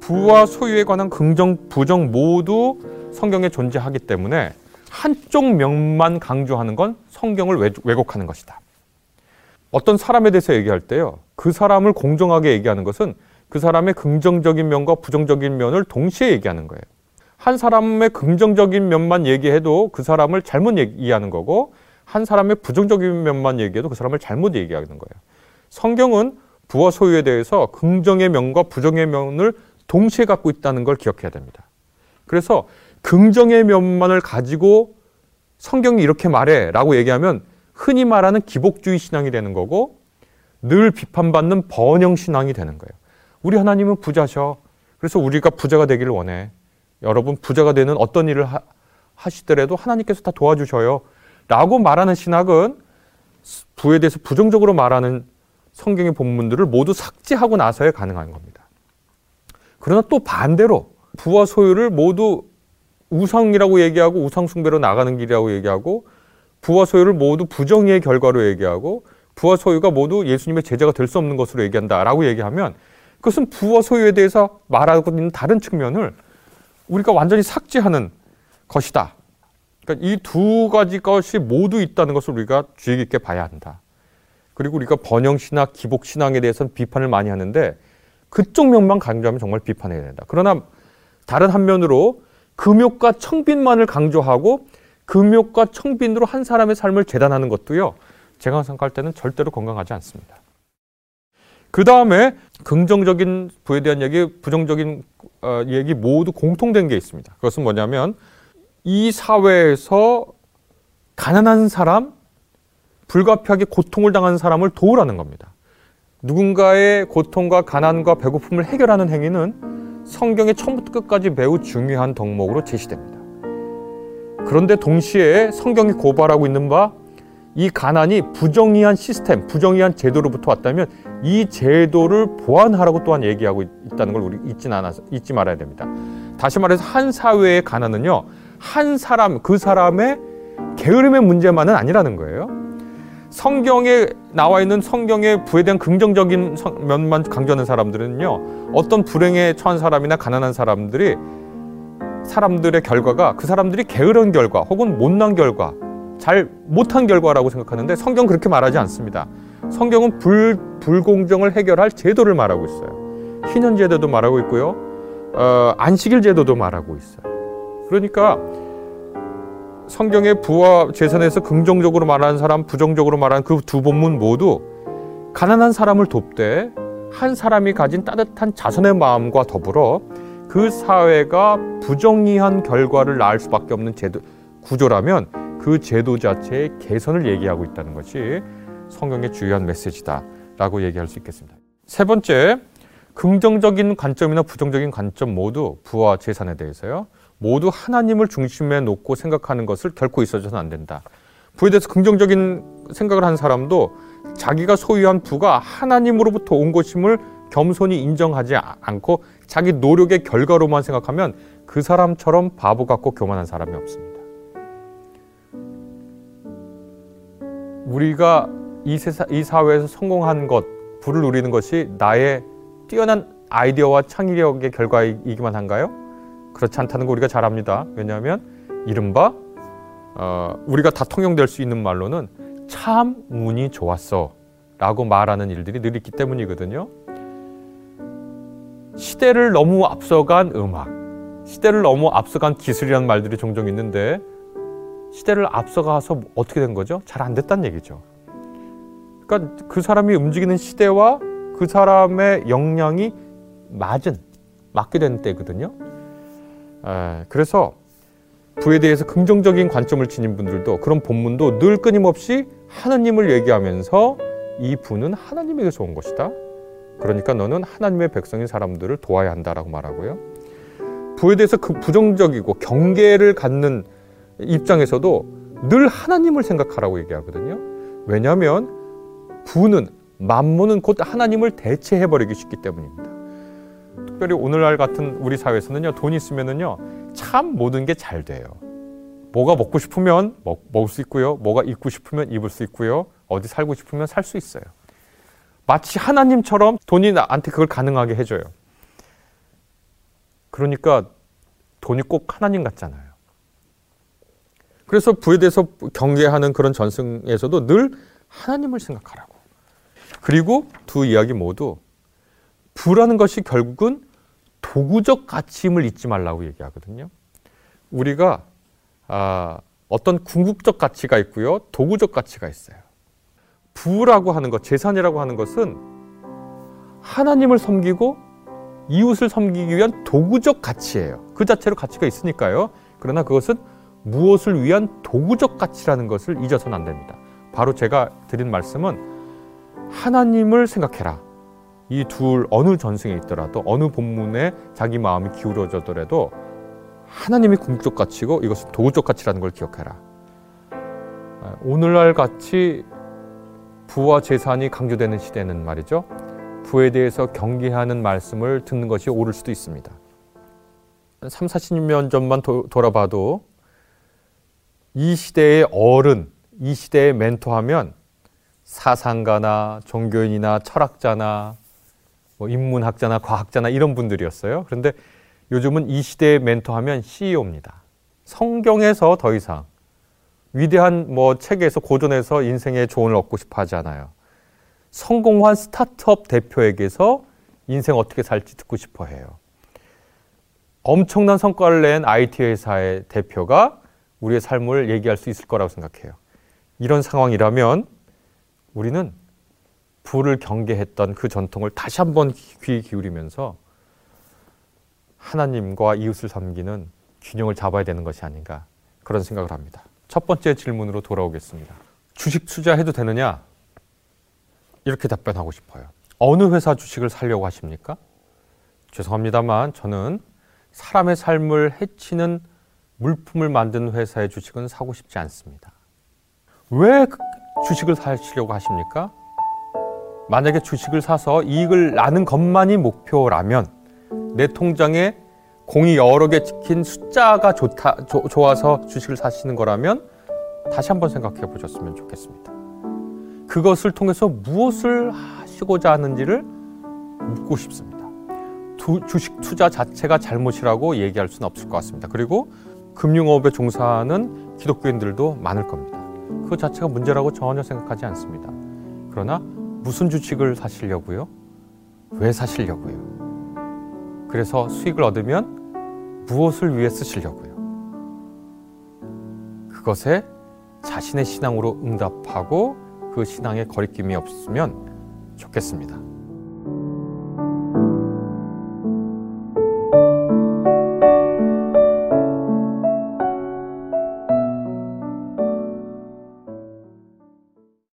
부와 소유에 관한 긍정, 부정 모두 성경에 존재하기 때문에 한쪽 면만 강조하는 건 성경을 왜곡하는 것이다. 어떤 사람에 대해서 얘기할 때요. 그 사람을 공정하게 얘기하는 것은 그 사람의 긍정적인 면과 부정적인 면을 동시에 얘기하는 거예요. 한 사람의 긍정적인 면만 얘기해도 그 사람을 잘못 이해하는 거고 한 사람의 부정적인 면만 얘기해도 그 사람을 잘못 얘기하는 거예요. 성경은 부와 소유에 대해서 긍정의 면과 부정의 면을 동시에 갖고 있다는 걸 기억해야 됩니다. 그래서 긍정의 면만을 가지고 성경이 이렇게 말해 라고 얘기하면 흔히 말하는 기복주의 신앙이 되는 거고 늘 비판받는 번영 신앙이 되는 거예요. 우리 하나님은 부자셔. 그래서 우리가 부자가 되기를 원해. 여러분 부자가 되는 어떤 일을 하, 하시더라도 하나님께서 다 도와주셔요. 라고 말하는 신학은 부에 대해서 부정적으로 말하는 성경의 본문들을 모두 삭제하고 나서야 가능한 겁니다. 그러나 또 반대로 부와 소유를 모두 우상이라고 얘기하고 우상숭배로 나가는 길이라고 얘기하고 부와 소유를 모두 부정의 결과로 얘기하고 부와 소유가 모두 예수님의 제자가 될 수 없는 것으로 얘기한다라고 얘기하면 그것은 부와 소유에 대해서 말하고 있는 다른 측면을 우리가 완전히 삭제하는 것이다. 그러니까 이 두 가지 것이 모두 있다는 것을 우리가 주의 깊게 봐야 한다. 그리고 우리가 번영신학, 기복신앙에 대해서는 비판을 많이 하는데 그쪽 면만 강조하면 정말 비판해야 된다. 그러나 다른 한면으로 금욕과 청빈만을 강조하고 금욕과 청빈으로 한 사람의 삶을 재단하는 것도요. 제가 생각할 때는 절대로 건강하지 않습니다. 그 다음에 긍정적인 부에 대한 얘기, 부정적인 어, 얘기 모두 공통된 게 있습니다. 그것은 뭐냐면 이 사회에서 가난한 사람, 불가피하게 고통을 당하는 사람을 도우라는 겁니다. 누군가의 고통과 가난과 배고픔을 해결하는 행위는 성경의 처음부터 끝까지 매우 중요한 덕목으로 제시됩니다. 그런데 동시에 성경이 고발하고 있는 바 이 가난이 부정의한 시스템, 부정의한 제도로부터 왔다면 이 제도를 보완하라고 또한 얘기하고 있다는 걸 우리 잊지 않아서 잊지 말아야 됩니다. 다시 말해서 한 사회의 가난은요 한 사람 그 사람의 게으름의 문제만은 아니라는 거예요. 성경에 나와 있는 성경의 부에 대한 긍정적인 면만 강조하는 사람들은요 어떤 불행에 처한 사람이나 가난한 사람들이 사람들의 결과가 그 사람들이 게으른 결과 혹은 못난 결과, 잘 못한 결과라고 생각하는데 성경 그렇게 말하지 않습니다. 성경은 불, 불공정을 해결할 제도를 말하고 있어요. 희년 제도도 말하고 있고요. 어, 안식일 제도도 말하고 있어요. 그러니까 성경의 부와 재산에서 긍정적으로 말하는 사람, 부정적으로 말하는 그 두 본문 모두 가난한 사람을 돕되 한 사람이 가진 따뜻한 자선의 마음과 더불어 그 사회가 부정의한 결과를 낳을 수밖에 없는 제도 구조라면 그 제도 자체의 개선을 얘기하고 있다는 것이 성경의 주요한 메시지다라고 얘기할 수 있겠습니다. 세 번째, 긍정적인 관점이나 부정적인 관점 모두 부와 재산에 대해서요. 모두 하나님을 중심에 놓고 생각하는 것을 결코 있어서는 안 된다. 부에 대해서 긍정적인 생각을 한 사람도 자기가 소유한 부가 하나님으로부터 온 것임을 겸손히 인정하지 않고 자기 노력의 결과로만 생각하면 그 사람처럼 바보 같고 교만한 사람이 없습니다. 우리가 이, 세사, 이 사회에서 성공한 것, 부를 누리는 것이 나의 뛰어난 아이디어와 창의력의 결과이기만 한가요? 그렇지 않다는 거 우리가 잘 압니다. 왜냐하면 이른바 어, 우리가 다 통용될 수 있는 말로는 참 운이 좋았어 라고 말하는 일들이 늘 있기 때문이거든요. 시대를 너무 앞서간 음악, 시대를 너무 앞서간 기술이라는 말들이 종종 있는데 시대를 앞서가서 어떻게 된 거죠? 잘 안 됐다는 얘기죠. 그러니까 그 사람이 움직이는 시대와 그 사람의 역량이 맞은, 맞게 된 때거든요. 에, 그래서 부에 대해서 긍정적인 관점을 지닌 분들도 그런 본문도 늘 끊임없이 하나님을 얘기하면서 이 부는 하나님에게서 온 것이다. 그러니까 너는 하나님의 백성인 사람들을 도와야 한다라고 말하고요. 부에 대해서 그 부정적이고 경계를 갖는 입장에서도 늘 하나님을 생각하라고 얘기하거든요. 왜냐하면 부는 만문은 곧 하나님을 대체해 버리기 쉽기 때문입니다. 특별히 오늘날 같은 우리 사회에서는요, 돈 있으면은요, 참 모든 게 잘 돼요. 뭐가 먹고 싶으면 먹, 먹을 수 있고요, 뭐가 입고 싶으면 입을 수 있고요, 어디 살고 싶으면 살 수 있어요. 마치 하나님처럼 돈이 나한테 그걸 가능하게 해줘요. 그러니까 돈이 꼭 하나님 같잖아요. 그래서 부에 대해서 경계하는 그런 전승에서도 늘 하나님을 생각하라고. 그리고 두 이야기 모두 부라는 것이 결국은 도구적 가치임을 잊지 말라고 얘기하거든요. 우리가 아, 어떤 궁극적 가치가 있고요, 도구적 가치가 있어요. 부라고 하는 것, 재산이라고 하는 것은 하나님을 섬기고 이웃을 섬기기 위한 도구적 가치예요. 그 자체로 가치가 있으니까요. 그러나 그것은 무엇을 위한 도구적 가치라는 것을 잊어서는 안 됩니다. 바로 제가 드린 말씀은 하나님을 생각해라. 이 둘 어느 전승에 있더라도 어느 본문에 자기 마음이 기울어져더라도 하나님이 궁극적 가치고 이것은 도구적 가치라는 걸 기억해라. 아, 오늘날 같이 부와 재산이 강조되는 시대는 말이죠. 부에 대해서 경계하는 말씀을 듣는 것이 옳을 수도 있습니다. 3, 40년 전만 도, 돌아봐도 이 시대의 어른, 이 시대의 멘토 하면 사상가나 종교인이나 철학자나 뭐 인문학자나 과학자나 이런 분들이었어요. 그런데 요즘은 이 시대의 멘토하면 CEO입니다. 성경에서 더 이상 위대한 뭐 책에서 고전에서 인생의 조언을 얻고 싶어 하지 않아요. 성공한 스타트업 대표에게서 인생 어떻게 살지 듣고 싶어 해요. 엄청난 성과를 낸 IT 회사의 대표가 우리의 삶을 얘기할 수 있을 거라고 생각해요. 이런 상황이라면 우리는 부를 경계했던 그 전통을 다시 한번 귀 기울이면서 하나님과 이웃을 섬기는 균형을 잡아야 되는 것이 아닌가 그런 생각을 합니다. 첫 번째 질문으로 돌아오겠습니다. 주식 투자해도 되느냐? 이렇게 답변하고 싶어요. 어느 회사 주식을 살려고 하십니까? 죄송합니다만 저는 사람의 삶을 해치는 물품을 만든 회사의 주식은 사고 싶지 않습니다. 왜그 주식을 사시려고 하십니까? 만약에 주식을 사서 이익을 나는 것만이 목표라면 내 통장에 공이 여러 개 찍힌 숫자가 좋다, 조, 좋아서 주식을 사시는 거라면 다시 한번 생각해 보셨으면 좋겠습니다. 그것을 통해서 무엇을 하시고자 하는지를 묻고 싶습니다. 두, 주식 투자 자체가 잘못이라고 얘기할 수는 없을 것 같습니다. 그리고 금융업에 종사하는 기독교인들도 많을 겁니다. 그 자체가 문제라고 전혀 생각하지 않습니다. 그러나 무슨 주식을 사시려고요? 왜 사시려고요? 그래서 수익을 얻으면 무엇을 위해 쓰시려고요? 그것에 자신의 신앙으로 응답하고 그 신앙에 거리낌이 없으면 좋겠습니다.